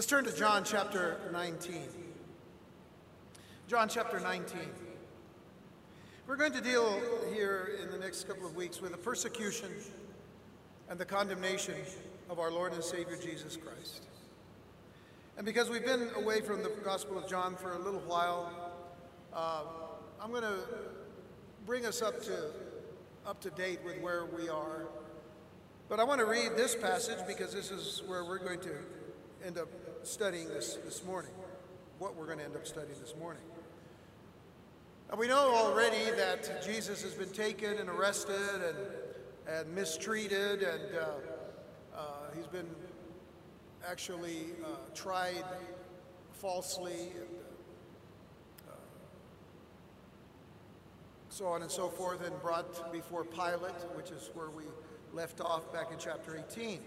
Let's turn to John chapter 19. John chapter 19. We're going to deal here in the next couple of weeks with the persecution and the condemnation of our Lord and Savior Jesus Christ. And because we've been away from the Gospel of John for a little while, uh, I'm going to bring us up to up to date with where we are. But I want to read this passage because this is where we're going to end up studying this this morning. What we're going to end up studying this morning. And we know already that Jesus has been taken and arrested and, and mistreated, and uh, uh, he's been actually uh, tried falsely, and uh, so on and so forth, and brought before Pilate, which is where we left off back in chapter 18.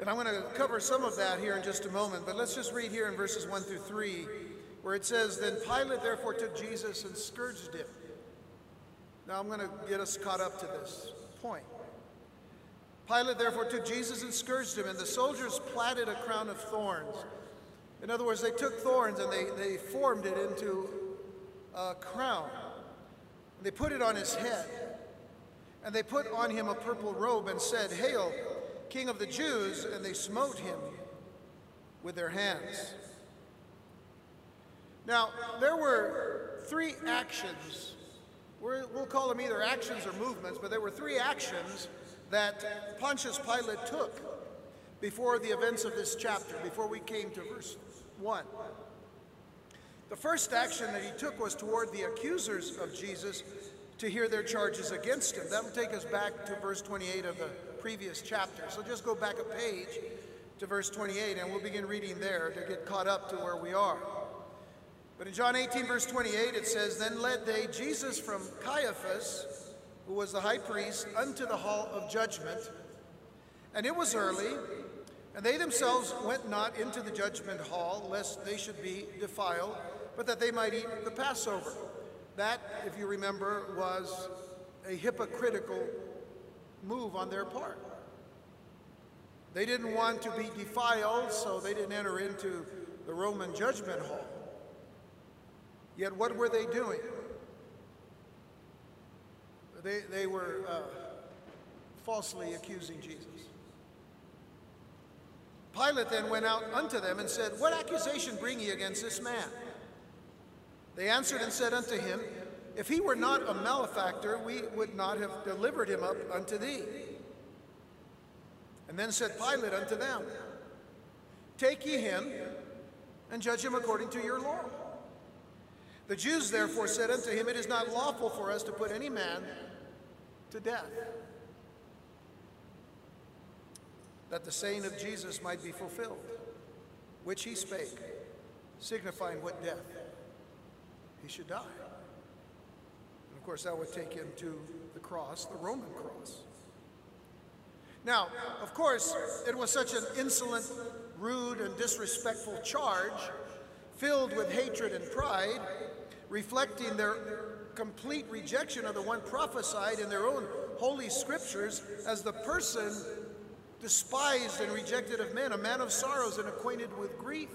And I'm going to cover some of that here in just a moment, but let's just read here in verses 1 through 3 where it says, Then Pilate therefore took Jesus and scourged him. Now I'm going to get us caught up to this point. Pilate therefore took Jesus and scourged him, and the soldiers platted a crown of thorns. In other words, they took thorns and they, they formed it into a crown. They put it on his head. And they put on him a purple robe and said, Hail, King of the Jews! And they smote him with their hands. Now, there were three actions. we will call them either actions or movements, but there were three actions that Pontius Pilate took before the events of this chapter, before we came to verse 1. The first action that he took was toward the accusers of Jesus to hear their charges against him. That will take us back to verse 28 of the previous chapter. So just go back a page to verse 28 and we'll begin reading there to get caught up to where we are. But in John 18, verse 28, it says, Then led they Jesus from Caiaphas, who was the high priest, unto the hall of judgment. And it was early, and they themselves went not into the judgment hall, lest they should be defiled, but that they might eat the Passover. That, if you remember, was a hypocritical move on their part. They didn't want to be defiled, so they didn't enter into the Roman judgment hall. Yet what were they doing? They, they were uh, falsely accusing Jesus. Pilate then went out unto them and said, What accusation bring ye against this man? They answered and said unto him, If he were not a malefactor, we would not have delivered him up unto thee. And then said Pilate unto them, Take ye him and judge him according to your law. The Jews therefore said unto him, It is not lawful for us to put any man to death, that the saying of Jesus might be fulfilled, which he spake, signifying what death he should die. Of course, that would take him to the cross, the Roman cross. Now, of course, it was such an insolent, rude, and disrespectful charge, filled with hatred and pride, reflecting their complete rejection of the one prophesied in their own holy scriptures as the person despised and rejected of men, a man of sorrows and acquainted with grief,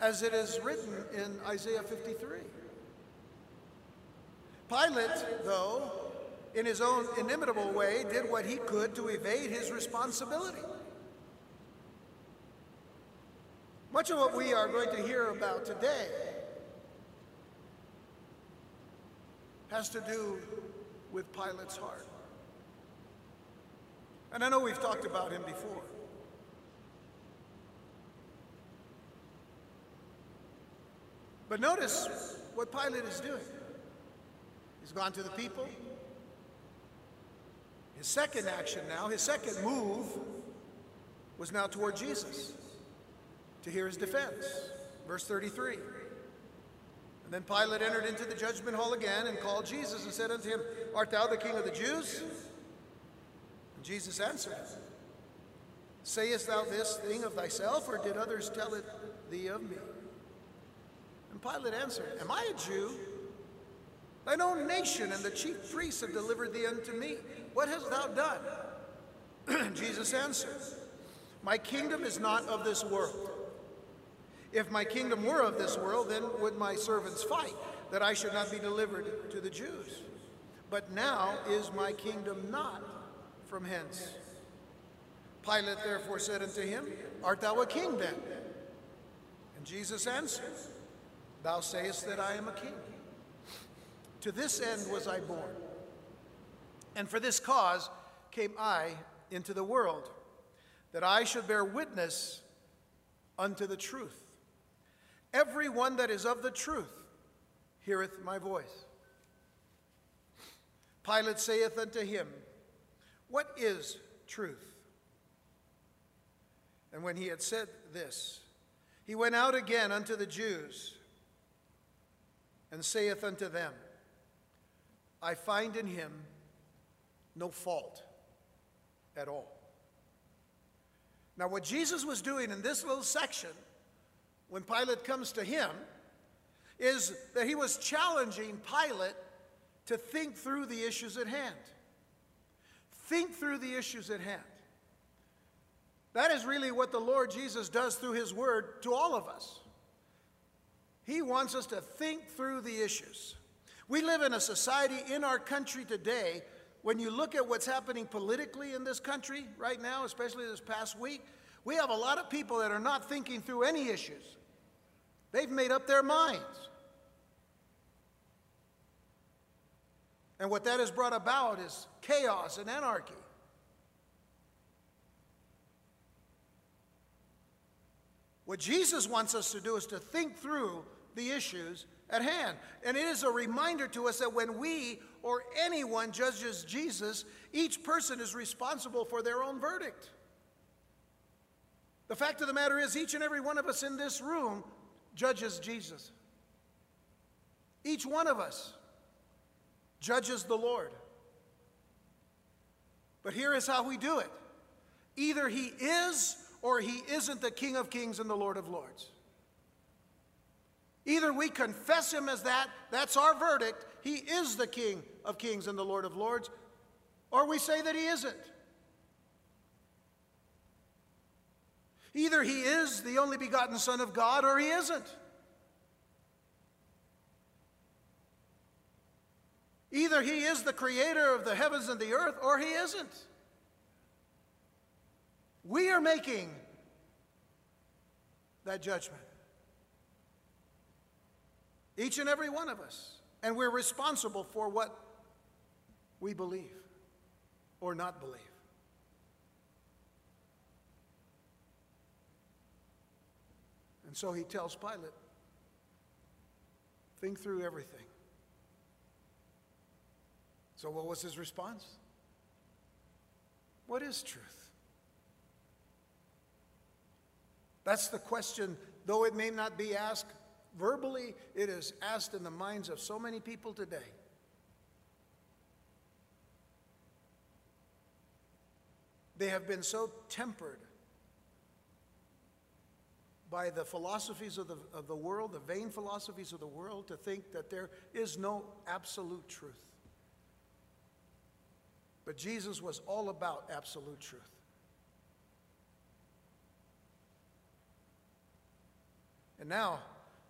as it is written in Isaiah 53. Pilate, though, in his own inimitable way, did what he could to evade his responsibility. Much of what we are going to hear about today has to do with Pilate's heart. And I know we've talked about him before. But notice what Pilate is doing. He's gone to the people. His second action now, his second move, was now toward Jesus to hear his defense. Verse 33. And Then Pilate entered into the judgment hall again and called Jesus and said unto him, Art thou the king of the Jews? And Jesus answered, Sayest thou this thing of thyself, or did others tell it thee of me? And Pilate answered, Am I a Jew? Thine own nation and the chief priests have delivered thee unto me. What hast thou done? Jesus answered, My kingdom is not of this world. If my kingdom were of this world, then would my servants fight, that I should not be delivered to the Jews. But now is my kingdom not from hence. Pilate therefore said unto him, Art thou a king then? And Jesus answered, Thou sayest that I am a king. To this end was I born, and for this cause came I into the world, that I should bear witness unto the truth. Every one that is of the truth heareth my voice. Pilate saith unto him, What is truth? And when he had said this, he went out again unto the Jews and saith unto them, I find in him no fault at all. Now, what Jesus was doing in this little section when Pilate comes to him is that he was challenging Pilate to think through the issues at hand. Think through the issues at hand. That is really what the Lord Jesus does through his word to all of us. He wants us to think through the issues. We live in a society in our country today, when you look at what's happening politically in this country right now, especially this past week, we have a lot of people that are not thinking through any issues. They've made up their minds. And what that has brought about is chaos and anarchy. What Jesus wants us to do is to think through the issues at hand. And it is a reminder to us that when we or anyone judges Jesus, each person is responsible for their own verdict. The fact of the matter is, each and every one of us in this room judges Jesus. Each one of us judges the Lord. But here is how we do it either he is or he isn't the King of Kings and the Lord of Lords. Either we confess him as that, that's our verdict, he is the King of Kings and the Lord of Lords, or we say that he isn't. Either he is the only begotten Son of God or he isn't. Either he is the creator of the heavens and the earth or he isn't. We are making that judgment. Each and every one of us. And we're responsible for what we believe or not believe. And so he tells Pilate, think through everything. So, what was his response? What is truth? That's the question, though it may not be asked verbally, it is asked in the minds of so many people today. They have been so tempered by the philosophies of the, of the world, the vain philosophies of the world, to think that there is no absolute truth. But Jesus was all about absolute truth. And now,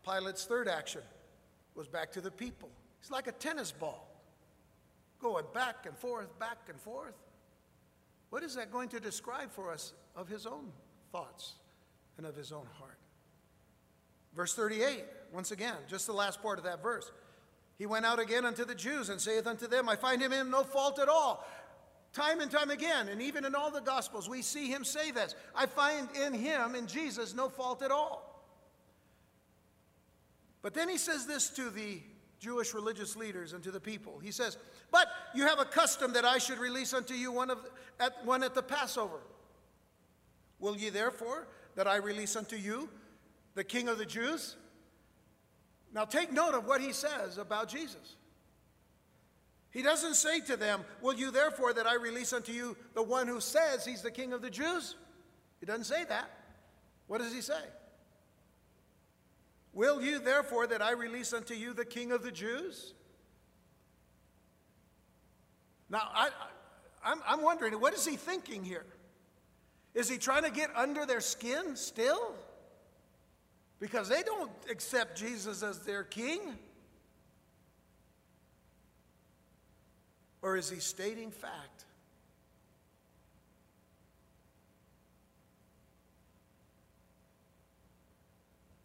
Pilate's third action was back to the people. He's like a tennis ball, going back and forth, back and forth. What is that going to describe for us of his own thoughts? and of his own heart. Verse 38, once again, just the last part of that verse. He went out again unto the Jews and saith unto them, I find him in no fault at all. Time and time again, and even in all the Gospels, we see him say this I find in him, in Jesus, no fault at all. But then he says this to the Jewish religious leaders and to the people. He says, But you have a custom that I should release unto you one, of, at, one at the Passover. Will ye therefore that I release unto you, the King of the Jews? Now take note of what he says about Jesus. He doesn't say to them, Will you therefore that I release unto you the one who says he's the King of the Jews? He doesn't say that. What does he say? Will you therefore that I release unto you the King of the Jews? Now, I, I'm, I'm wondering, what is he thinking here? Is he trying to get under their skin still? Because they don't accept Jesus as their king? Or is he stating fact?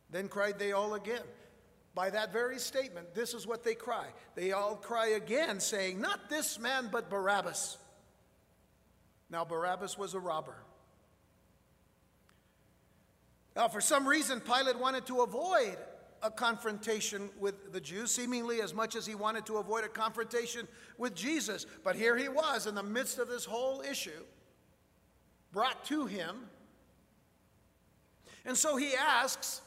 Then cried they all again. By that very statement, this is what they cry. They all cry again, saying, Not this man, but Barabbas. Now, Barabbas was a robber. Now, for some reason, Pilate wanted to avoid a confrontation with the Jews, seemingly as much as he wanted to avoid a confrontation with Jesus. But here he was in the midst of this whole issue, brought to him. And so he asks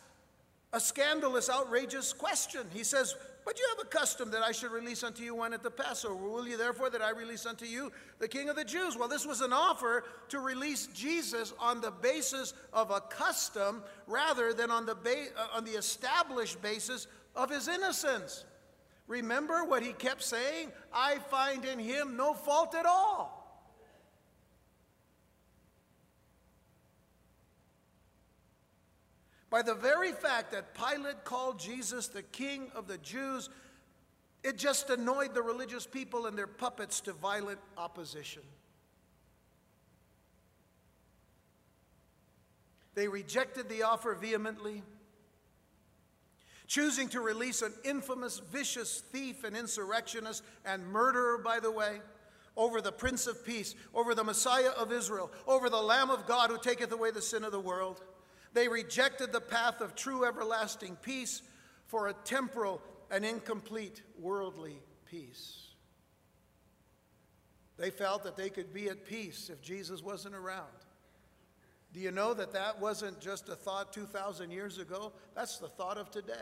a scandalous, outrageous question. He says, But you have a custom that I should release unto you one at the Passover. Will you therefore that I release unto you the King of the Jews? Well, this was an offer to release Jesus on the basis of a custom rather than on the, ba- uh, on the established basis of his innocence. Remember what he kept saying? I find in him no fault at all. By the very fact that Pilate called Jesus the king of the Jews, it just annoyed the religious people and their puppets to violent opposition. They rejected the offer vehemently, choosing to release an infamous, vicious thief and insurrectionist and murderer, by the way, over the Prince of Peace, over the Messiah of Israel, over the Lamb of God who taketh away the sin of the world. They rejected the path of true everlasting peace for a temporal and incomplete worldly peace. They felt that they could be at peace if Jesus wasn't around. Do you know that that wasn't just a thought 2,000 years ago? That's the thought of today.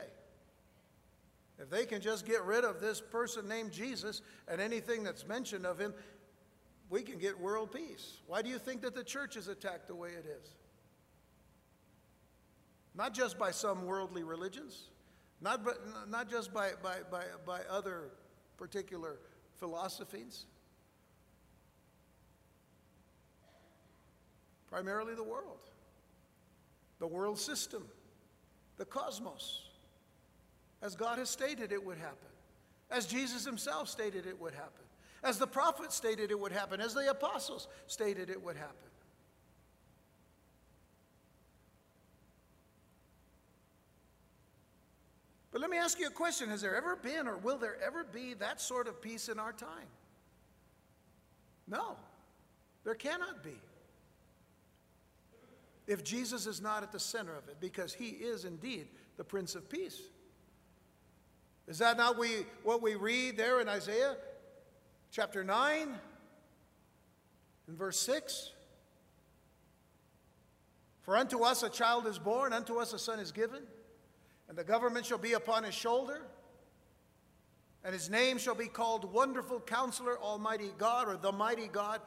If they can just get rid of this person named Jesus and anything that's mentioned of him, we can get world peace. Why do you think that the church is attacked the way it is? Not just by some worldly religions, not, but, not just by, by, by, by other particular philosophies. Primarily the world, the world system, the cosmos, as God has stated it would happen, as Jesus himself stated it would happen, as the prophets stated it would happen, as the apostles stated it would happen. But let me ask you a question Has there ever been, or will there ever be, that sort of peace in our time? No, there cannot be. If Jesus is not at the center of it, because he is indeed the Prince of Peace. Is that not we, what we read there in Isaiah chapter 9 and verse 6? For unto us a child is born, unto us a son is given and the government shall be upon his shoulder, and his name shall be called Wonderful Counselor, Almighty God, or the Mighty God,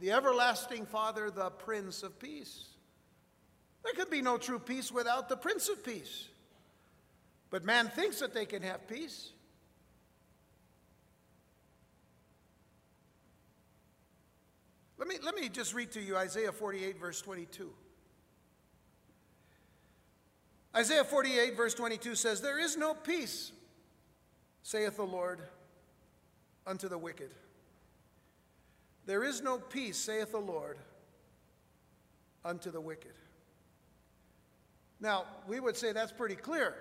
the Everlasting Father, the Prince of Peace. There could be no true peace without the Prince of Peace. But man thinks that they can have peace. Let me, let me just read to you Isaiah 48, verse 22. Isaiah 48, verse 22 says, There is no peace, saith the Lord, unto the wicked. There is no peace, saith the Lord, unto the wicked. Now, we would say that's pretty clear.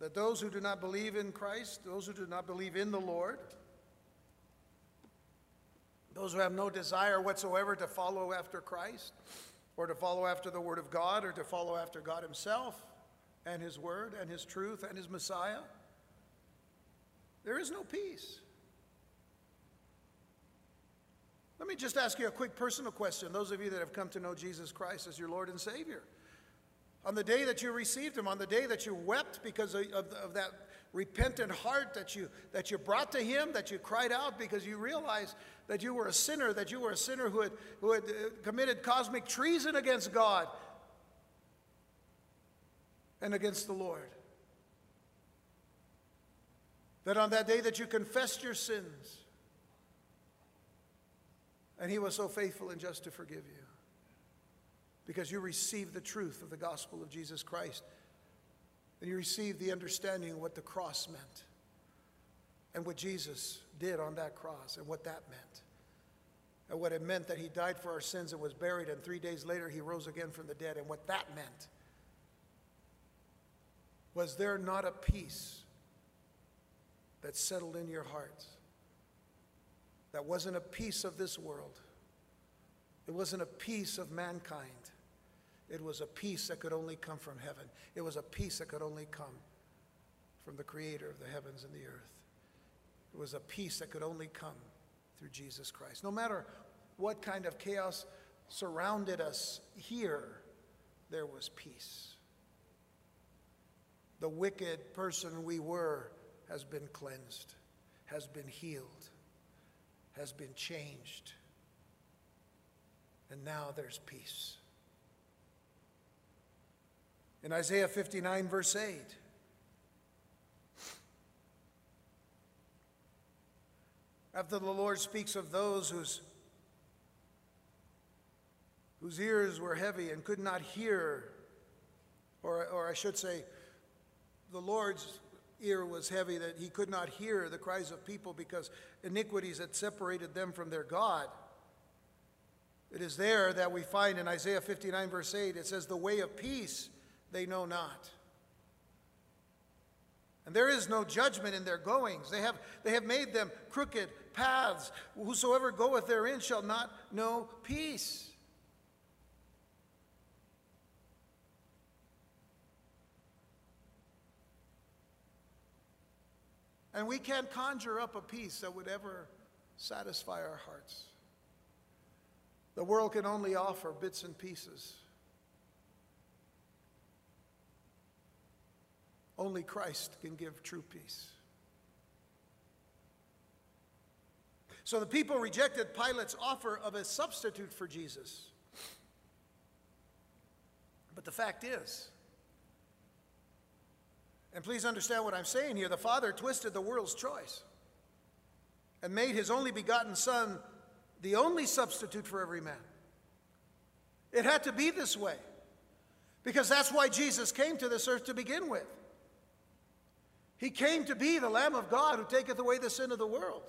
That those who do not believe in Christ, those who do not believe in the Lord, those who have no desire whatsoever to follow after Christ, or to follow after the Word of God, or to follow after God Himself and His Word and His truth and His Messiah, there is no peace. Let me just ask you a quick personal question, those of you that have come to know Jesus Christ as your Lord and Savior. On the day that you received Him, on the day that you wept because of, of, that repentant heart that you, that you brought to Him, that you cried out because you realized that you were a sinner, that you were a sinner who had, who had uh, committed cosmic treason against God and against the Lord. That on that day that you confessed your sins And he was so faithful and just to forgive you because you received the truth of the gospel of Jesus Christ and you received the understanding of what the cross meant and what Jesus did on that cross and what that meant and what it meant that he died for our sins and was buried and three days later he rose again from the dead and what that meant was there not a peace that settled in your hearts that wasn't a peace of this world. It wasn't a peace of mankind. It was a peace that could only come from heaven. It was a peace that could only come from the creator of the heavens and the earth. It was a peace that could only come through Jesus Christ. No matter what kind of chaos surrounded us here, there was peace. The wicked person we were has been cleansed, has been healed has been changed. And now there's peace. In Isaiah 59, verse 8, after the Lord speaks of those whose, whose ears were heavy and could not hear, or, or I should say, the Lord's ear was heavy that he could not hear the cries of people because iniquities had separated them from their God. It is there that we find in Isaiah 59, verse 8, it says, The way of peace they know not. And there is no judgment in their goings. They have, they have made them crooked paths. Whosoever goeth therein shall not know peace. And we can't conjure up a peace that would ever satisfy our hearts. The world can only offer bits and pieces. Only Christ can give true peace. So the people rejected Pilate's offer of a substitute for Jesus. But the fact is, and please understand what I'm saying here. The Father twisted the world's choice and made his only begotten Son the only substitute for every man. It had to be this way because that's why Jesus came to this earth to begin with. He came to be the Lamb of God who taketh away the sin of the world.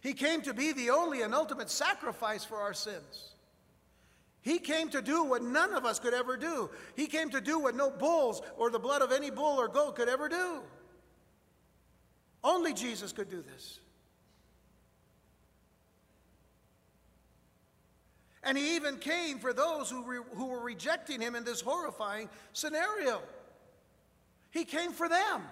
He came to be the only and ultimate sacrifice for our sins. He came to do what none of us could ever do. He came to do what no bulls or the blood of any bull or goat could ever do. Only Jesus could do this. And he even came for those who, re- who were rejecting him in this horrifying scenario. He came for them.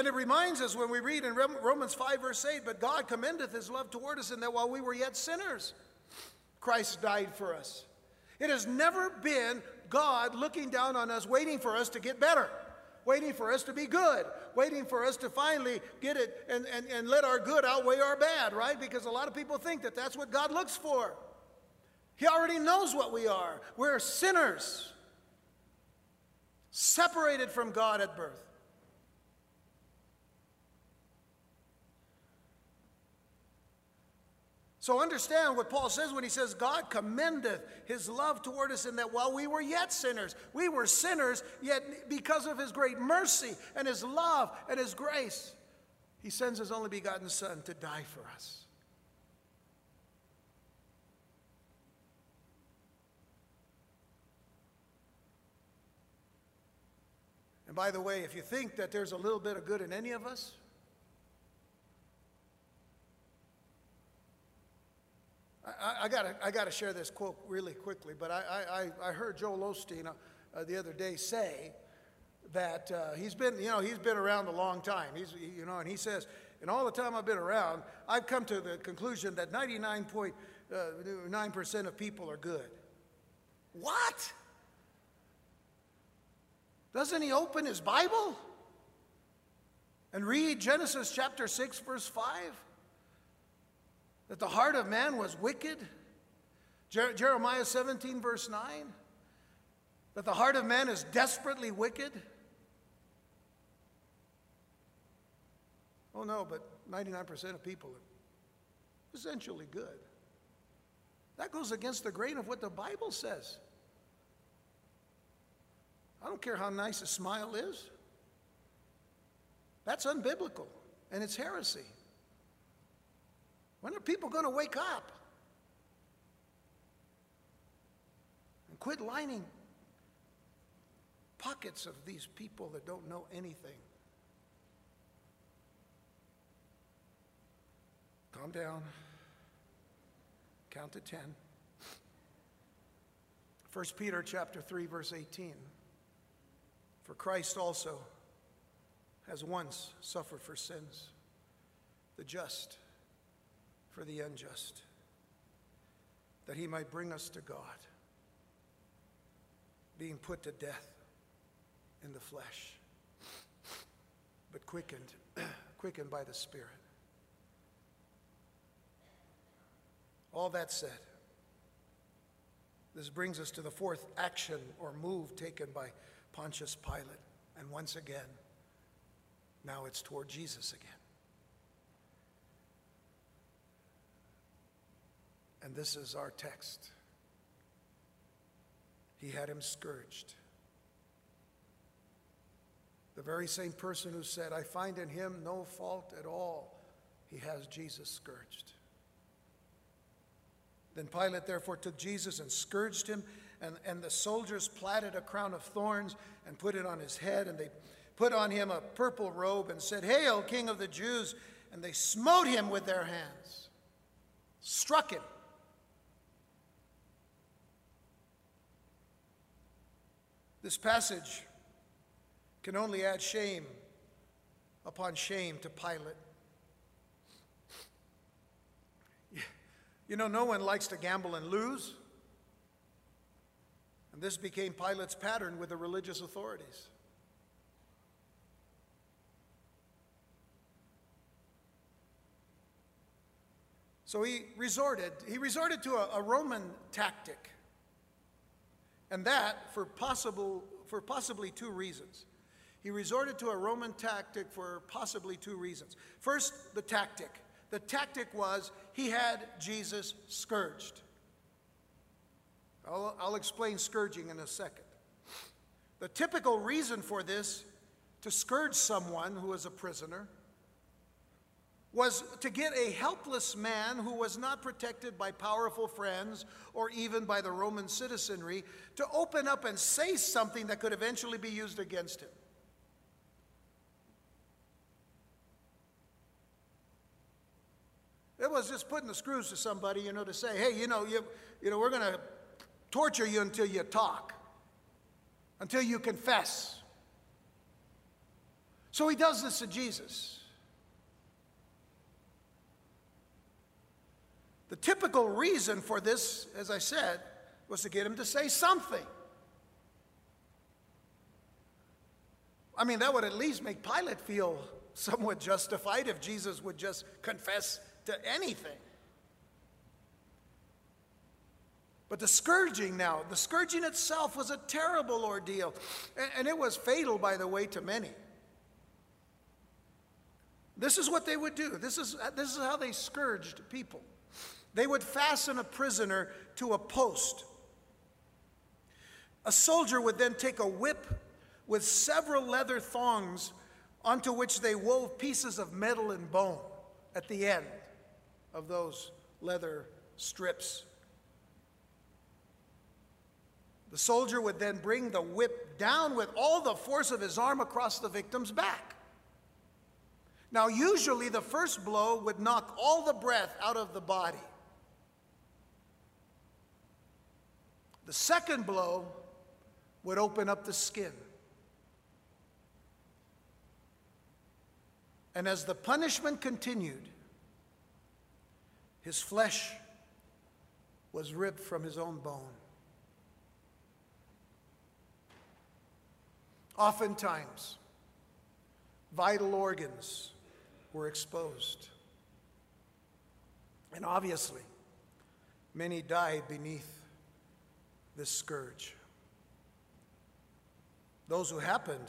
And it reminds us when we read in Romans 5, verse 8, but God commendeth his love toward us in that while we were yet sinners, Christ died for us. It has never been God looking down on us, waiting for us to get better, waiting for us to be good, waiting for us to finally get it and, and, and let our good outweigh our bad, right? Because a lot of people think that that's what God looks for. He already knows what we are. We're sinners, separated from God at birth. So understand what Paul says when he says, God commendeth his love toward us in that while we were yet sinners, we were sinners, yet because of his great mercy and his love and his grace, he sends his only begotten Son to die for us. And by the way, if you think that there's a little bit of good in any of us, I, I gotta, I gotta share this quote really quickly, but I, I, I heard Joel Osteen uh, uh, the other day say that uh, he's been, you know, he's been around a long time. He's, you know, and he says, in all the time I've been around, I've come to the conclusion that 99.9% uh, of people are good. What? Doesn't he open his Bible and read Genesis chapter 6, verse 5? That the heart of man was wicked. Jer- Jeremiah 17, verse 9, that the heart of man is desperately wicked. Oh no, but 99% of people are essentially good. That goes against the grain of what the Bible says. I don't care how nice a smile is. That's unbiblical and it's heresy. When are people going to wake up and quit lining pockets of these people that don't know anything? Calm down. Count to 10. 1 Peter chapter 3 verse 18. For Christ also has once suffered for sins, the just for the unjust, that he might bring us to God, being put to death in the flesh, but quickened, quickened by the Spirit. All that said, this brings us to the fourth action or move taken by Pontius Pilate. And once again, now it's toward Jesus again. And this is our text. He had him scourged. The very same person who said, I find in him no fault at all, he has Jesus scourged. Then Pilate therefore took Jesus and scourged him, and, and the soldiers platted a crown of thorns and put it on his head, and they put on him a purple robe and said, Hail, King of the Jews! And they smote him with their hands, struck him. This passage can only add shame upon shame to Pilate. You know, no one likes to gamble and lose. And this became Pilate's pattern with the religious authorities. So he resorted, he resorted to a, a Roman tactic. And that for possible for possibly two reasons. He resorted to a Roman tactic for possibly two reasons. First, the tactic. The tactic was he had Jesus scourged. I'll, I'll explain scourging in a second. The typical reason for this, to scourge someone who was a prisoner, was to get a helpless man who was not protected by powerful friends or even by the Roman citizenry to open up and say something that could eventually be used against him. It was just putting the screws to somebody, you know, to say, hey, you know, you, you know, we're going to torture you until you talk, until you confess. So he does this to Jesus. The typical reason for this, as I said, was to get him to say something. I mean, that would at least make Pilate feel somewhat justified if Jesus would just confess to anything. But the scourging now, the scourging itself was a terrible ordeal. And, it was fatal, by the way, to many. This is what they would do. This is, this is how they scourged people. They would fasten a prisoner to a post. A soldier would then take a whip with several leather thongs onto which they wove pieces of metal and bone at the end of those leather strips. The soldier would then bring the whip down with all the force of his arm across the victim's back. Now, usually the first blow would knock all the breath out of the body. The second blow would open up the skin. And as the punishment continued, his flesh was ripped from his own bone. Oftentimes, vital organs were exposed. And obviously, many died beneath this scourge. Those who happened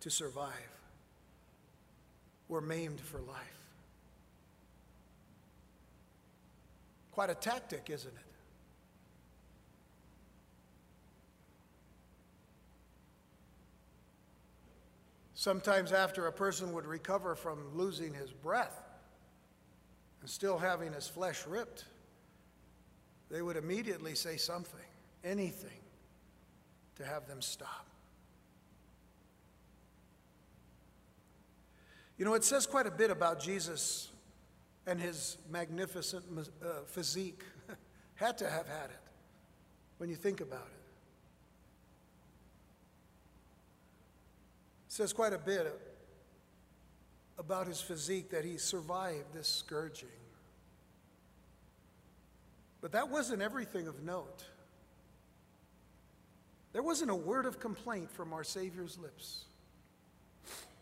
to survive were maimed for life. Quite a tactic, isn't it? Sometimes, after a person would recover from losing his breath and still having his flesh ripped, they would immediately say something anything, to have them stop. You know, it says quite a bit about Jesus and his magnificent uh, physique. Had to have had it when you think about it. It says quite a bit about his physique that he survived this scourging. But that wasn't everything of note. There wasn't a word of complaint from our Savior's lips.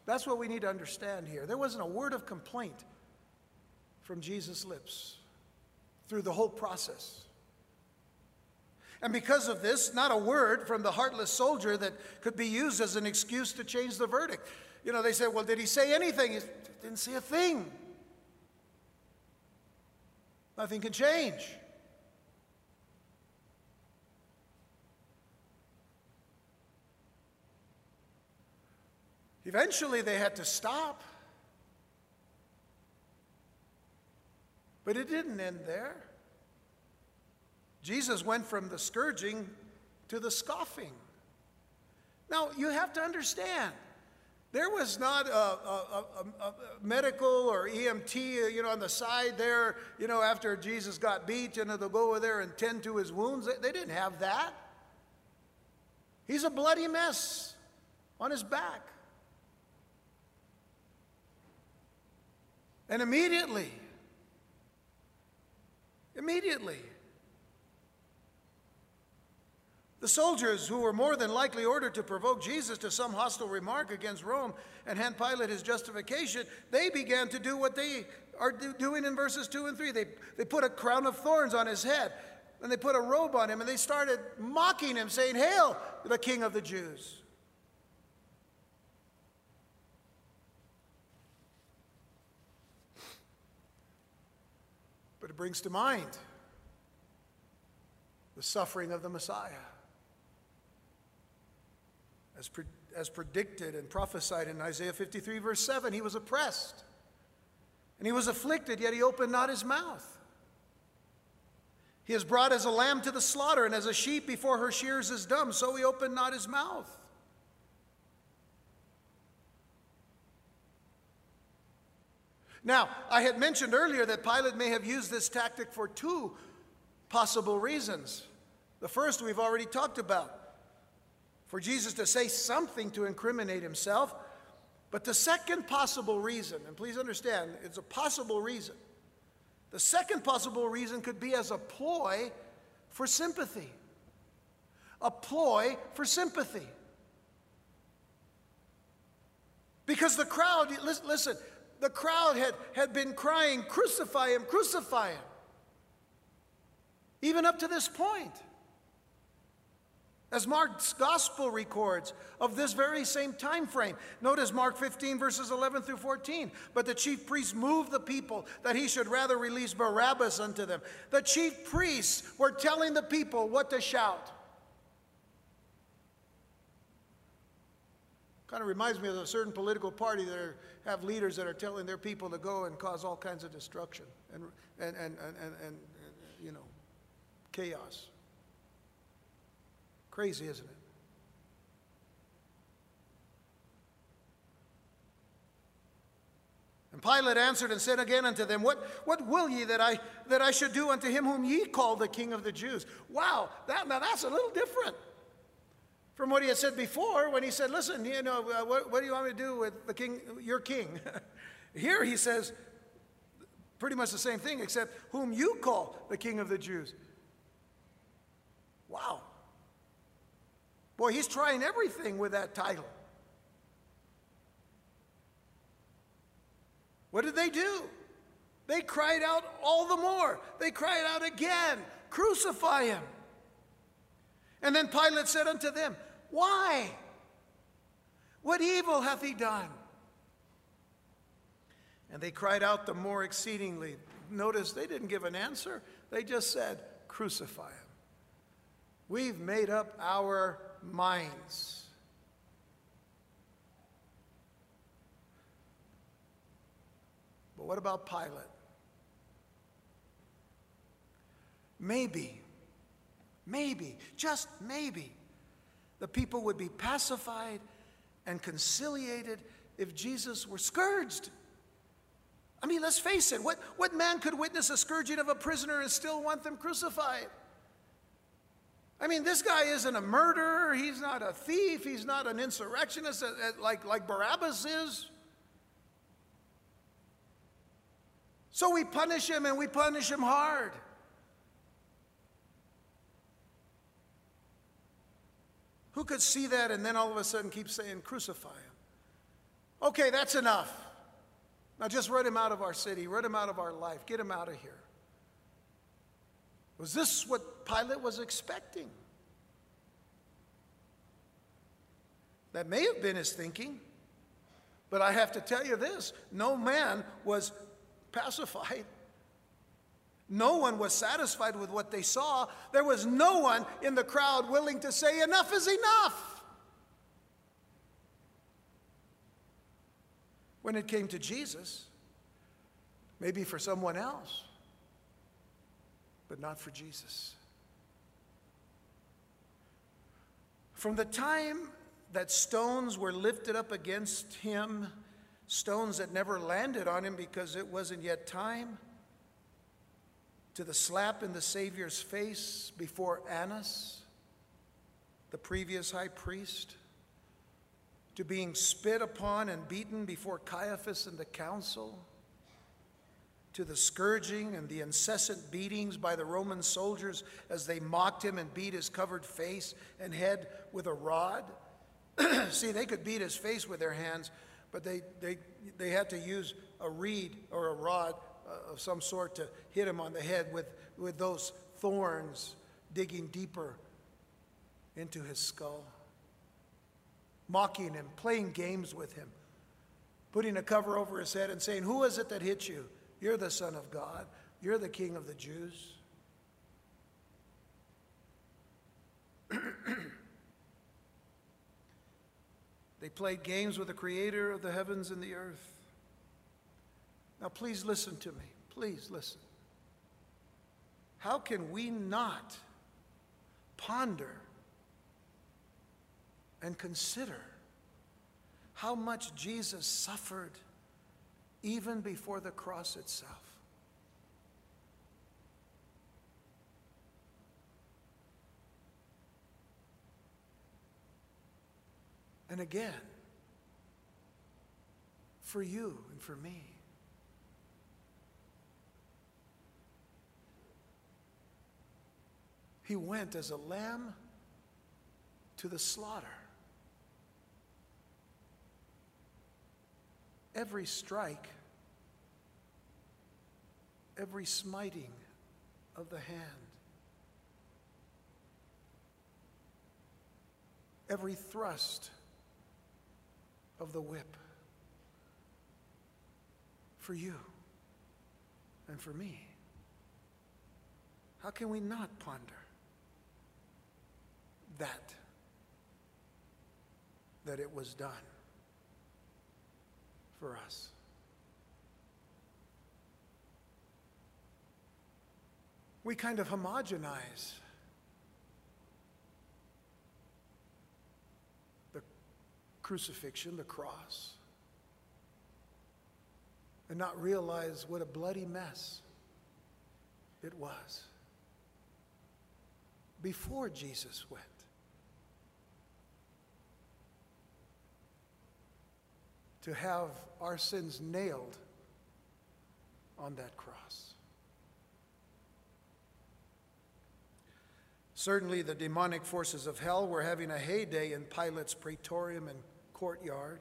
That's what we need to understand here. There wasn't a word of complaint from Jesus' lips through the whole process. And because of this, not a word from the heartless soldier that could be used as an excuse to change the verdict. You know, they said, well, did he say anything? He didn't say a thing. Nothing can change. Eventually, they had to stop. But it didn't end there. Jesus went from the scourging to the scoffing. Now, you have to understand, there was not a, a, a, a, medical or EMT, uh, you know, on the side there, you know, after Jesus got beat, you know, they'll go over there and tend to his wounds. They, they didn't have that. He's a bloody mess on his back. And immediately, immediately, the soldiers, who were more than likely ordered to provoke Jesus to some hostile remark against Rome and hand Pilate his justification, they began to do what they are do, doing in verses 2 and 3. They, they put a crown of thorns on his head, and they put a robe on him, and they started mocking him, saying, Hail, the King of the Jews. Brings to mind the suffering of the Messiah. As, pre- as predicted and prophesied in Isaiah 53, verse 7, he was oppressed and he was afflicted, yet he opened not his mouth. He is brought as a lamb to the slaughter, and as a sheep before her shears is dumb, so he opened not his mouth. Now, I had mentioned earlier that Pilate may have used this tactic for two possible reasons. The first we've already talked about for Jesus to say something to incriminate himself. But the second possible reason, and please understand, it's a possible reason. The second possible reason could be as a ploy for sympathy. A ploy for sympathy. Because the crowd, listen, the crowd had, had been crying, Crucify him, crucify him. Even up to this point. As Mark's gospel records of this very same time frame. Notice Mark 15, verses 11 through 14. But the chief priests moved the people that he should rather release Barabbas unto them. The chief priests were telling the people what to shout. Kind of reminds me of a certain political party that are, have leaders that are telling their people to go and cause all kinds of destruction and, and, and, and, and, and you know, chaos. Crazy, isn't it? And Pilate answered and said again unto them, What, what will ye that I, that I should do unto him whom ye call the King of the Jews? Wow, that, now that's a little different from what he had said before when he said, Listen, you know, uh, what, what, do you want me to do with the king, your king? Here he says pretty much the same thing, except whom you call the king of the Jews. Wow. Boy, he's trying everything with that title. What did they do? They cried out all the more. They cried out again, Crucify him. And then Pilate said unto them, why? What evil hath he done? And they cried out the more exceedingly. Notice they didn't give an answer. They just said, crucify him. We've made up our minds. But what about Pilate? Maybe, maybe, just maybe, the people would be pacified and conciliated if Jesus were scourged. I mean, let's face it, what, what man could witness a scourging of a prisoner and still want them crucified? I mean, this guy isn't a murderer, he's not a thief, he's not an insurrectionist uh, uh, like, like Barabbas is. So we punish him and we punish him hard. Who could see that and then all of a sudden keep saying, crucify him? Okay, that's enough. Now just run him out of our city, run him out of our life, get him out of here. Was this what Pilate was expecting? That may have been his thinking, but I have to tell you this no man was pacified. No one was satisfied with what they saw. There was no one in the crowd willing to say, Enough is enough. When it came to Jesus, maybe for someone else, but not for Jesus. From the time that stones were lifted up against him, stones that never landed on him because it wasn't yet time, to the slap in the Savior's face before Annas, the previous high priest, to being spit upon and beaten before Caiaphas and the council, to the scourging and the incessant beatings by the Roman soldiers as they mocked him and beat his covered face and head with a rod. See, they could beat his face with their hands, but they, they, they had to use a reed or a rod of some sort to hit him on the head with, with those thorns digging deeper into his skull, mocking him, playing games with him, putting a cover over his head and saying, Who is it that hit you? You're the Son of God, you're the King of the Jews. they played games with the creator of the heavens and the earth. Now, please listen to me. Please listen. How can we not ponder and consider how much Jesus suffered even before the cross itself? And again, for you and for me. He went as a lamb to the slaughter. Every strike, every smiting of the hand, every thrust of the whip for you and for me. How can we not ponder? That, that it was done for us. We kind of homogenize the crucifixion, the cross, and not realize what a bloody mess it was before Jesus went. To have our sins nailed on that cross. Certainly, the demonic forces of hell were having a heyday in Pilate's praetorium and courtyard.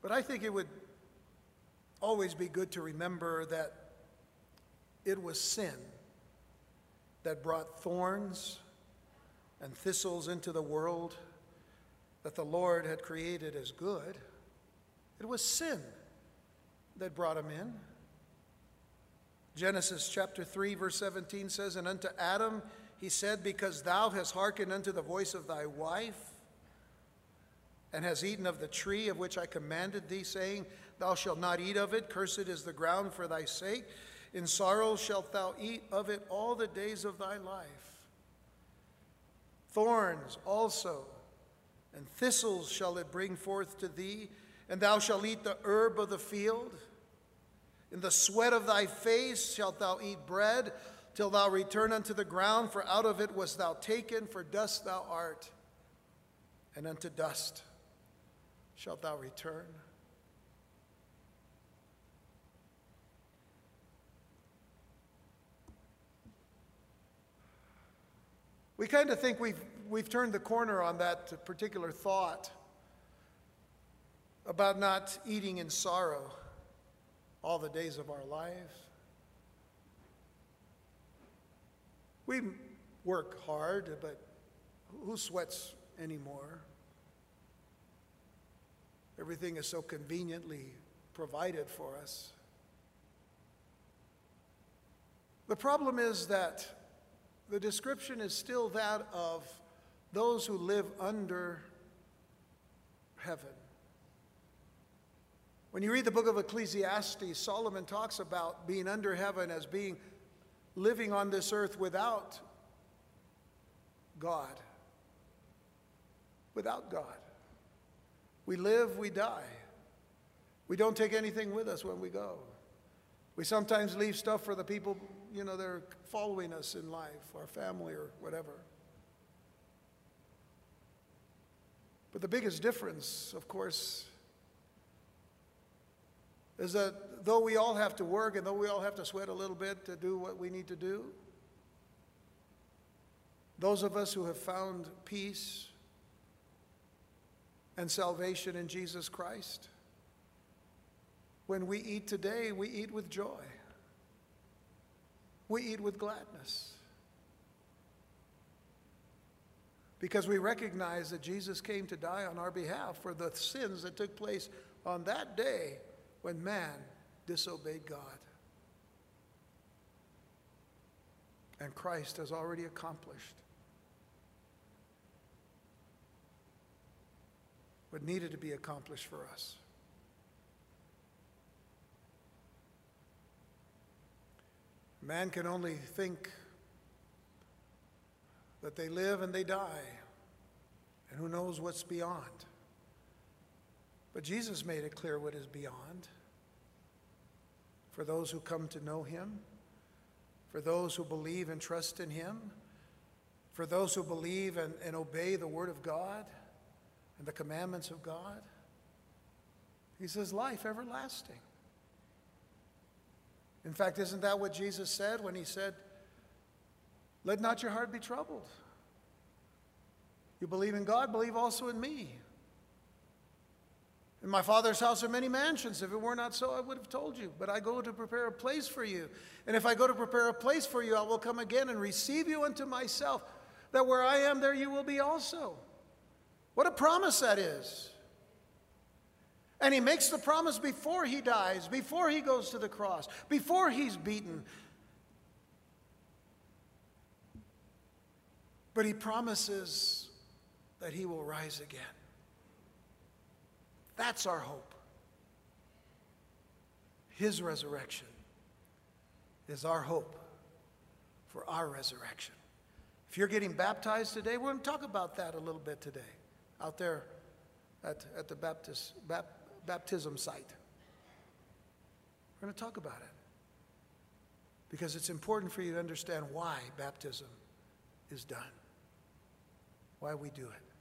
But I think it would always be good to remember that it was sin that brought thorns and thistles into the world that the Lord had created as good. It was sin that brought him in. Genesis chapter 3, verse 17 says, And unto Adam he said, Because thou hast hearkened unto the voice of thy wife, and hast eaten of the tree of which I commanded thee, saying, Thou shalt not eat of it, cursed is the ground for thy sake. In sorrow shalt thou eat of it all the days of thy life. Thorns also and thistles shall it bring forth to thee, and thou shalt eat the herb of the field. In the sweat of thy face shalt thou eat bread, till thou return unto the ground, for out of it wast thou taken, for dust thou art, and unto dust shalt thou return. We kind of think we've, we've turned the corner on that particular thought about not eating in sorrow all the days of our lives. We work hard, but who sweats anymore? Everything is so conveniently provided for us. The problem is that the description is still that of those who live under heaven. When you read the book of Ecclesiastes, Solomon talks about being under heaven as being living on this earth without God. Without God. We live, we die. We don't take anything with us when we go. We sometimes leave stuff for the people, you know, they're following us in life, our family or whatever. But the biggest difference, of course, is that though we all have to work and though we all have to sweat a little bit to do what we need to do, those of us who have found peace and salvation in Jesus Christ, when we eat today, we eat with joy. We eat with gladness. Because we recognize that Jesus came to die on our behalf for the sins that took place on that day when man disobeyed God. And Christ has already accomplished what needed to be accomplished for us. Man can only think that they live and they die, and who knows what's beyond. But Jesus made it clear what is beyond for those who come to know him, for those who believe and trust in him, for those who believe and, and obey the word of God and the commandments of God. He says, life everlasting. In fact, isn't that what Jesus said when he said, Let not your heart be troubled? You believe in God, believe also in me. In my Father's house are many mansions. If it were not so, I would have told you. But I go to prepare a place for you. And if I go to prepare a place for you, I will come again and receive you unto myself, that where I am, there you will be also. What a promise that is. And he makes the promise before he dies, before he goes to the cross, before he's beaten. But he promises that he will rise again. That's our hope. His resurrection is our hope for our resurrection. If you're getting baptized today, we're going to talk about that a little bit today out there at, at the Baptist, Baptist baptism site. We're going to talk about it because it's important for you to understand why baptism is done, why we do it.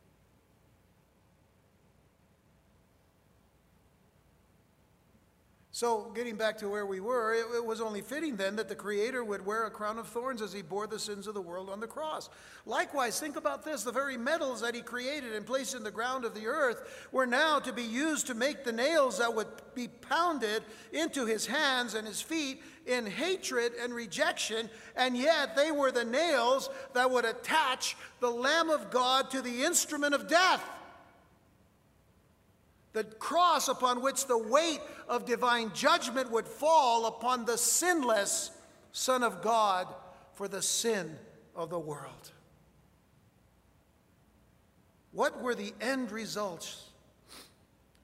So, getting back to where we were, it, it, was only fitting then that the Creator would wear a crown of thorns as he bore the sins of the world on the cross. Likewise, think about this. The very metals that he created and placed in the ground of the earth were now to be used to make the nails that would be pounded into his hands and his feet in hatred and rejection, and yet they were the nails that would attach the Lamb of God to the instrument of death. The cross upon which the weight of divine judgment would fall upon the sinless Son of God for the sin of the world. What were the end results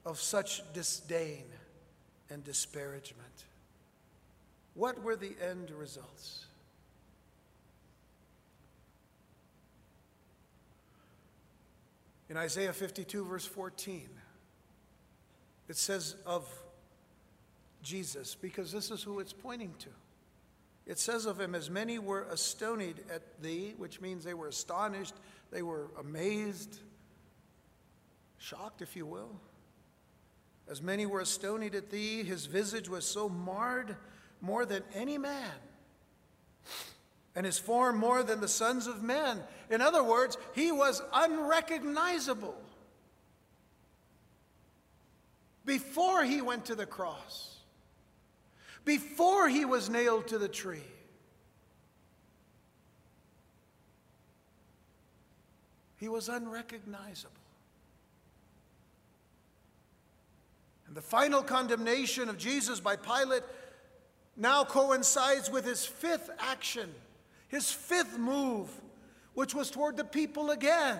of such disdain and disparagement? What were the end results? In Isaiah 52, verse 14, it says of Jesus, because this is who it's pointing to. It says of him, As many were astonished at thee, which means they were astonished, they were amazed, shocked, if you will. As many were astonished at thee, his visage was so marred more than any man, and his form more than the sons of men. In other words, he was unrecognizable before he went to the cross, before he was nailed to the tree. He was unrecognizable. And the final condemnation of Jesus by Pilate now coincides with his fifth action, his fifth move, which was toward the people again.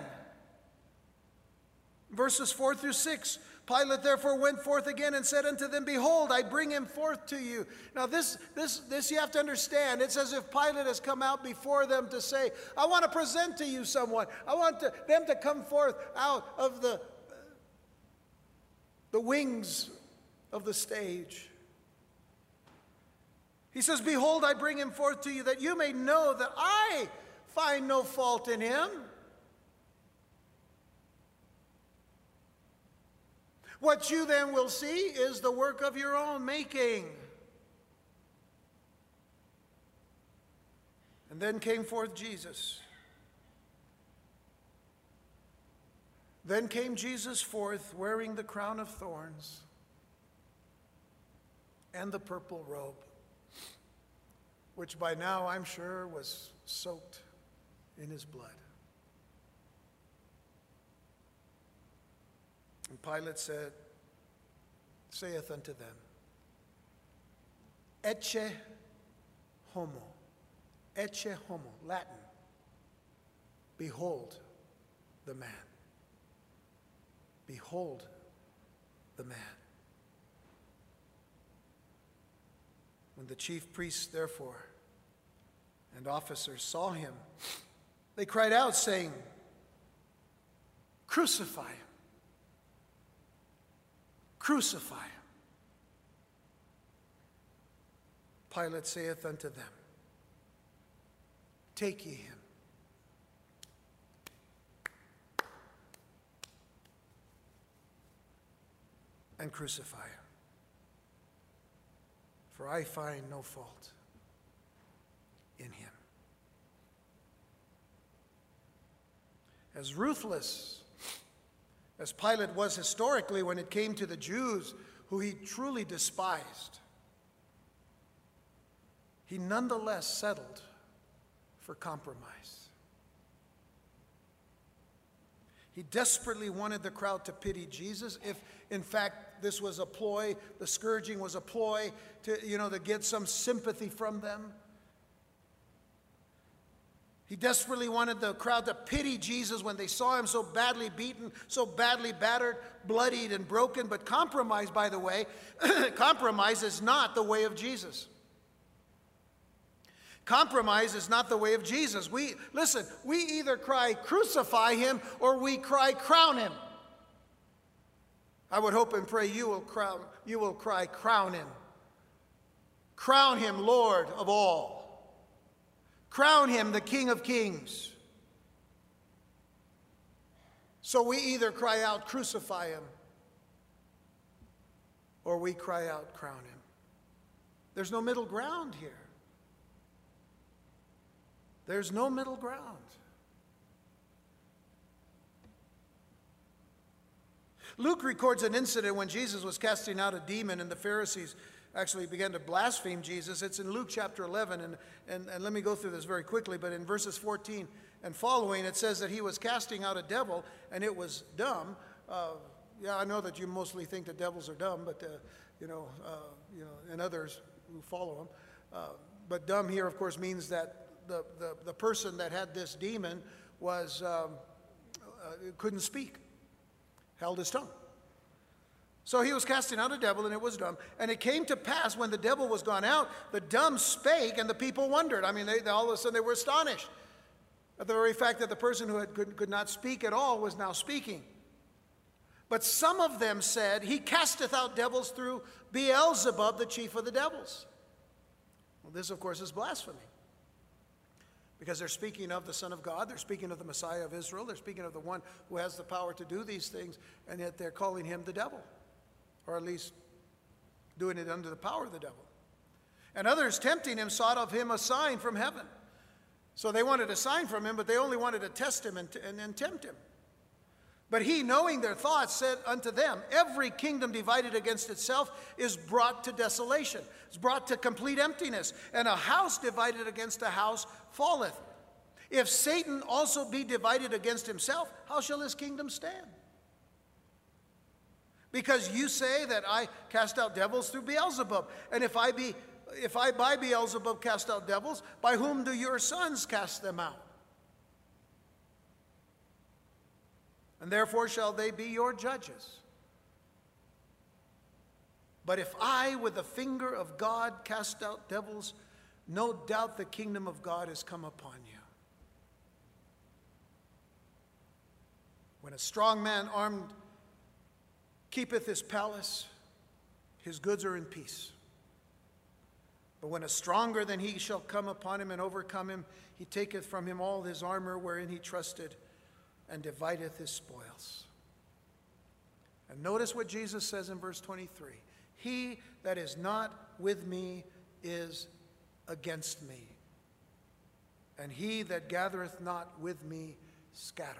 Verses 4 through 6 Pilate therefore went forth again and said unto them, Behold, I bring him forth to you. Now, this, this, this you have to understand. It's as if Pilate has come out before them to say, I want to present to you someone. I want to, them to come forth out of the, the wings of the stage. He says, Behold, I bring him forth to you that you may know that I find no fault in him. What you then will see is the work of your own making. And then came forth Jesus. Then came Jesus forth wearing the crown of thorns and the purple robe, which by now I'm sure was soaked in his blood. And Pilate said, saith unto them, Ecce homo, ecce homo, Latin, behold the man. Behold the man. When the chief priests, therefore, and officers saw him, they cried out, saying, Crucify him! Crucify him! Pilate saith unto them, Take ye him and crucify him. For I find no fault in him. As ruthless as Pilate was historically when it came to the Jews who he truly despised, he nonetheless settled for compromise. He desperately wanted the crowd to pity Jesus. If, in fact, this was a ploy, the scourging was a ploy to, you know, to get some sympathy from them. He desperately wanted the crowd to pity Jesus when they saw him so badly beaten, so badly battered, bloodied, and broken. But compromise, by the way, compromise is not the way of Jesus. Compromise is not the way of Jesus. We listen, we either cry crucify him or we cry crown him. I would hope and pray you will crown you will cry crown him. Crown him Lord of all. Crown him the King of Kings. So we either cry out crucify him or we cry out crown him. There's no middle ground here. There's no middle ground. Luke records an incident when Jesus was casting out a demon and the Pharisees actually began to blaspheme Jesus. It's in Luke chapter 11, and, and, and let me go through this very quickly. But in verses 14 and following, it says that he was casting out a devil and it was dumb. Uh, yeah, I know that you mostly think that devils are dumb, but uh, you know, uh, you know, and others who follow him. Uh, but dumb here, of course, means that the, the, the person that had this demon was, um, uh, couldn't speak, held his tongue. So he was casting out a devil, and it was dumb. And it came to pass when the devil was gone out, the dumb spake, and the people wondered. I mean, they, they, all of a sudden they were astonished at the very fact that the person who had, could, could not speak at all was now speaking. But some of them said, He casteth out devils through Beelzebub, the chief of the devils. Well, this, of course, is blasphemy. Because they're speaking of the Son of God, they're speaking of the Messiah of Israel, they're speaking of the one who has the power to do these things, and yet they're calling him the devil or at least doing it under the power of the devil. And others tempting him sought of him a sign from heaven. So they wanted a sign from him, but they only wanted to test him and, and, and tempt him. But he, knowing their thoughts, said unto them, Every kingdom divided against itself is brought to desolation, is brought to complete emptiness, and a house divided against a house falleth. If Satan also be divided against himself, how shall his kingdom stand? Because you say that I cast out devils through Beelzebub. And if I be if I by Beelzebub cast out devils, by whom do your sons cast them out? And therefore shall they be your judges. But if I, with the finger of God, cast out devils, no doubt the kingdom of God has come upon you. When a strong man armed keepeth his palace, his goods are in peace. But when a stronger than he shall come upon him and overcome him, he taketh from him all his armor wherein he trusted and divideth his spoils. And notice what Jesus says in verse 23 He that is not with me is against me, and he that gathereth not with me scattereth.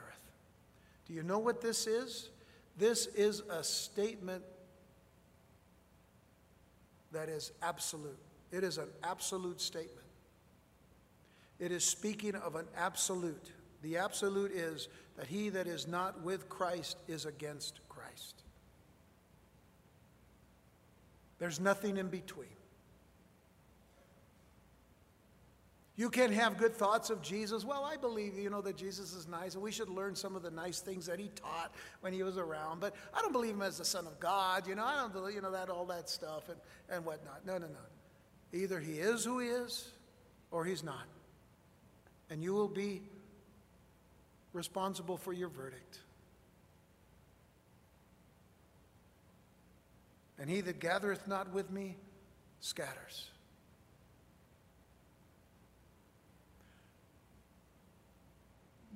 Do you know what this is? This is a statement that is absolute. It is an absolute statement. It is speaking of an absolute. The absolute is that he that is not with Christ is against Christ. There's nothing in between. You can have good thoughts of Jesus. Well, I believe, you know, that Jesus is nice, and we should learn some of the nice things that he taught when he was around. But I don't believe him as the Son of God. You know, I don't believe, you know, that all that stuff and, and whatnot. No, no, no. Either he is who he is, or he's not. And you will be responsible for your verdict. And he that gathereth not with me scatters.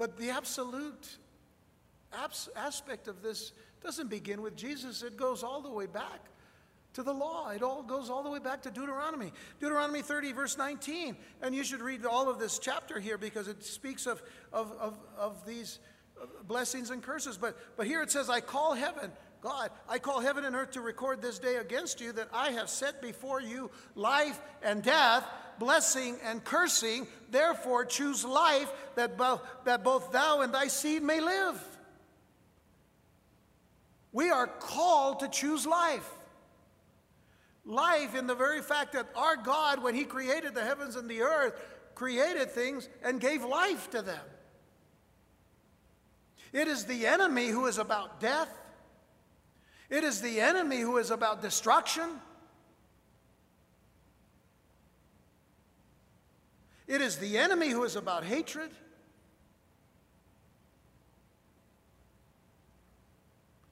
But the absolute abs- aspect of this doesn't begin with Jesus, it goes all the way back to the law. It all goes all the way back to Deuteronomy. Deuteronomy 30, verse 19. And you should read all of this chapter here because it speaks of, of, of, of these uh, blessings and curses. But, but here it says, I call heaven, God, I call heaven and earth to record this day against you that I have set before you life and death, blessing and cursing. Therefore, choose life that, bo- that both thou and thy seed may live. We are called to choose life. Life in the very fact that our God, when He created the heavens and the earth, created things and gave life to them. It is the enemy who is about death. It is the enemy who is about destruction. It is the enemy who is about hatred.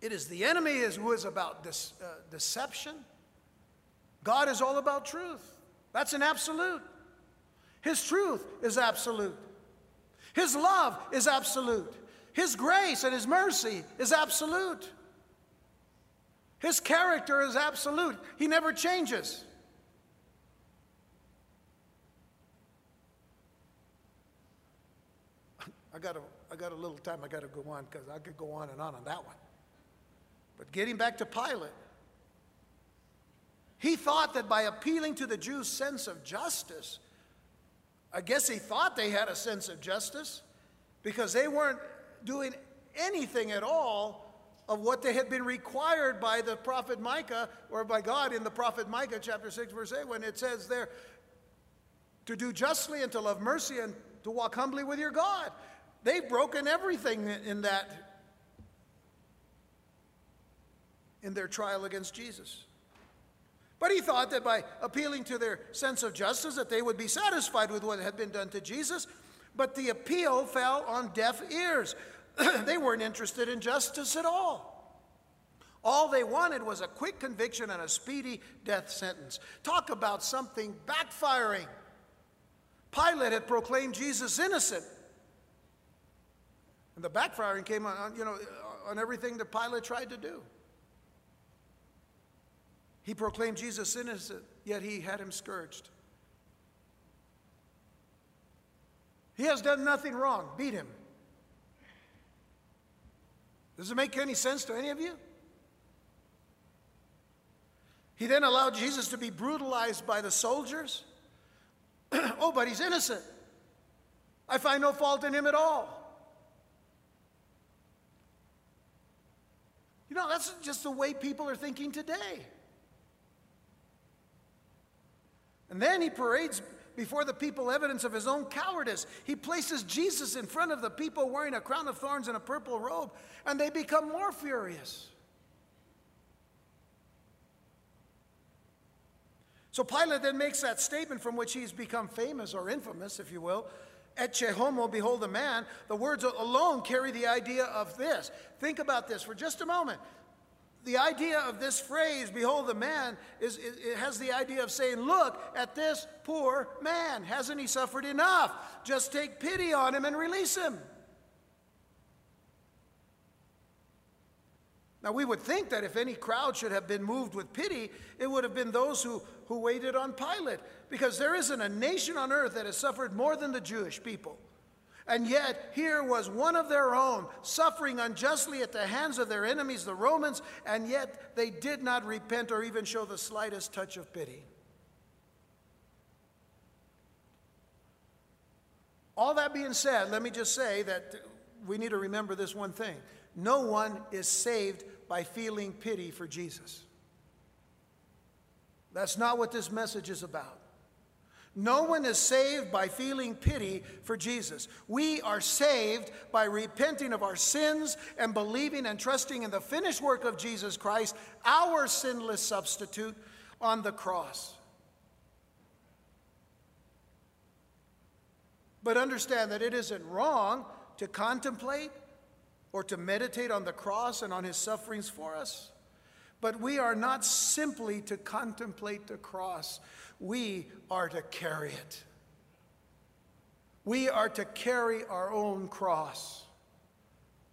It is the enemy who is about this, uh, deception. God is all about truth. That's an absolute. His truth is absolute. His love is absolute. His grace and His mercy is absolute. His character is absolute. He never changes. Got a, I got a little time I got to go on because I could go on and on on that one. But getting back to Pilate, he thought that by appealing to the Jews' sense of justice, I guess he thought they had a sense of justice because they weren't doing anything at all of what they had been required by the prophet Micah or by God in the prophet Micah, chapter 6, verse 8, when it says there, to do justly and to love mercy and to walk humbly with your God. They've broken everything in that, in their trial against Jesus. But he thought that by appealing to their sense of justice that they would be satisfied with what had been done to Jesus. But the appeal fell on deaf ears. they weren't interested in justice at all. All they wanted was a quick conviction and a speedy death sentence. Talk about something backfiring. Pilate had proclaimed Jesus innocent. And the backfiring came on, you know, on everything that Pilate tried to do. He proclaimed Jesus innocent, yet he had him scourged. He has done nothing wrong. Beat him. Does it make any sense to any of you? He then allowed Jesus to be brutalized by the soldiers. oh, but he's innocent. I find no fault in him at all. You know, that's just the way people are thinking today. And then he parades before the people evidence of his own cowardice. He places Jesus in front of the people wearing a crown of thorns and a purple robe, and they become more furious. So Pilate then makes that statement from which he's become famous or infamous, if you will. Ecce homo, behold a man. The words alone carry the idea of this. Think about this for just a moment the idea of this phrase, behold the man, is, it has the idea of saying, look at this poor man. Hasn't he suffered enough? Just take pity on him and release him. Now, we would think that if any crowd should have been moved with pity, it would have been those who, who waited on Pilate, because there isn't a nation on earth that has suffered more than the Jewish people. And yet, here was one of their own suffering unjustly at the hands of their enemies, the Romans, and yet they did not repent or even show the slightest touch of pity. All that being said, let me just say that we need to remember this one thing no one is saved by feeling pity for Jesus. That's not what this message is about. No one is saved by feeling pity for Jesus. We are saved by repenting of our sins and believing and trusting in the finished work of Jesus Christ, our sinless substitute on the cross. But understand that it isn't wrong to contemplate or to meditate on the cross and on his sufferings for us. But we are not simply to contemplate the cross. We are to carry it. We are to carry our own cross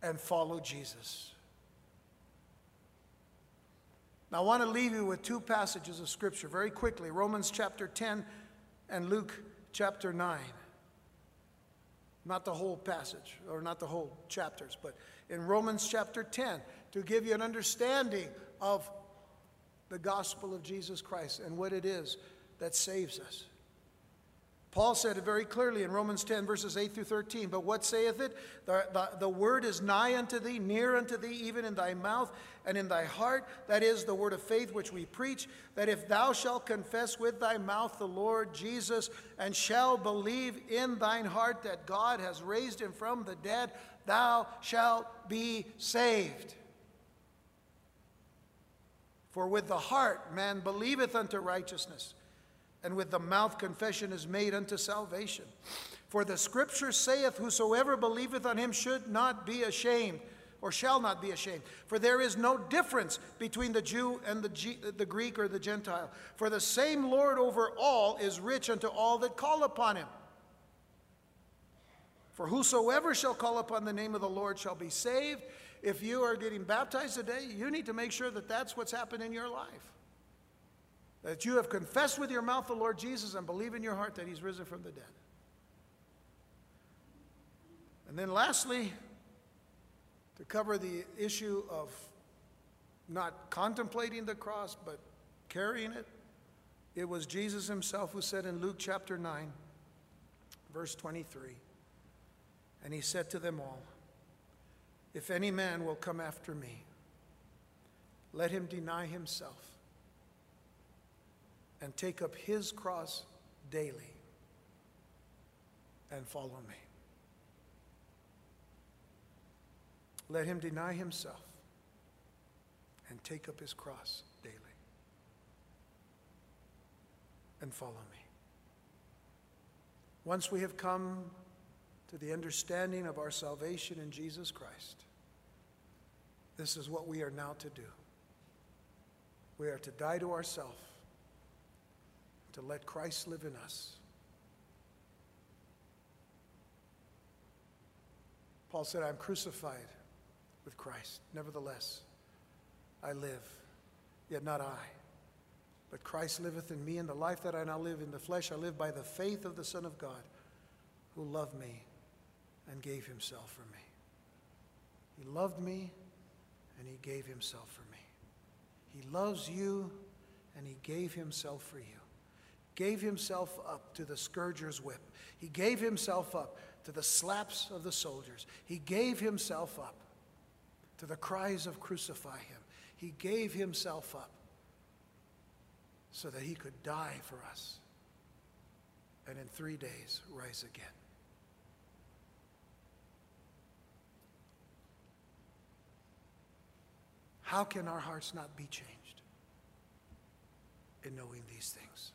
and follow Jesus. Now, I want to leave you with two passages of Scripture very quickly Romans chapter 10 and Luke chapter 9. Not the whole passage, or not the whole chapters, but in Romans chapter 10 to give you an understanding of the gospel of Jesus Christ and what it is that saves us. Paul said it very clearly in Romans 10, verses 8 through 13. But what saith it? The, the, the, word is nigh unto thee, near unto thee, even in thy mouth and in thy heart. That is the word of faith which we preach. That if thou shalt confess with thy mouth the Lord Jesus, and shall believe in thine heart that God has raised him from the dead, thou shalt be saved. For with the heart man believeth unto righteousness and with the mouth confession is made unto salvation. For the scripture saith, Whosoever believeth on him should not be ashamed, or shall not be ashamed. For there is no difference between the Jew and the, G- the Greek or the Gentile. For the same Lord over all is rich unto all that call upon him. For whosoever shall call upon the name of the Lord shall be saved. If you are getting baptized today, you need to make sure that that's what's happened in your life that you have confessed with your mouth the Lord Jesus and believe in your heart that he's risen from the dead. And then, lastly, to cover the issue of not contemplating the cross but carrying it, it was Jesus himself who said in Luke chapter 9, verse 23, and he said to them all, If any man will come after me, let him deny himself and take up his cross daily and follow me. Let him deny himself and take up his cross daily and follow me. Once we have come to the understanding of our salvation in Jesus Christ, this is what we are now to do. We are to die to ourselves, to let Christ live in us. Paul said, I'm crucified with Christ. Nevertheless, I live, yet not I. But Christ liveth in me, and the life that I now live in the flesh, I live by the faith of the Son of God, who loved me and gave himself for me. He loved me, and he gave himself for me. He loves you, and he gave himself for you. Gave himself up to the scourger's whip. He gave himself up to the slaps of the soldiers. He gave himself up to the cries of crucify him. He gave himself up so that he could die for us and in three days rise again. How can our hearts not be changed in knowing these things?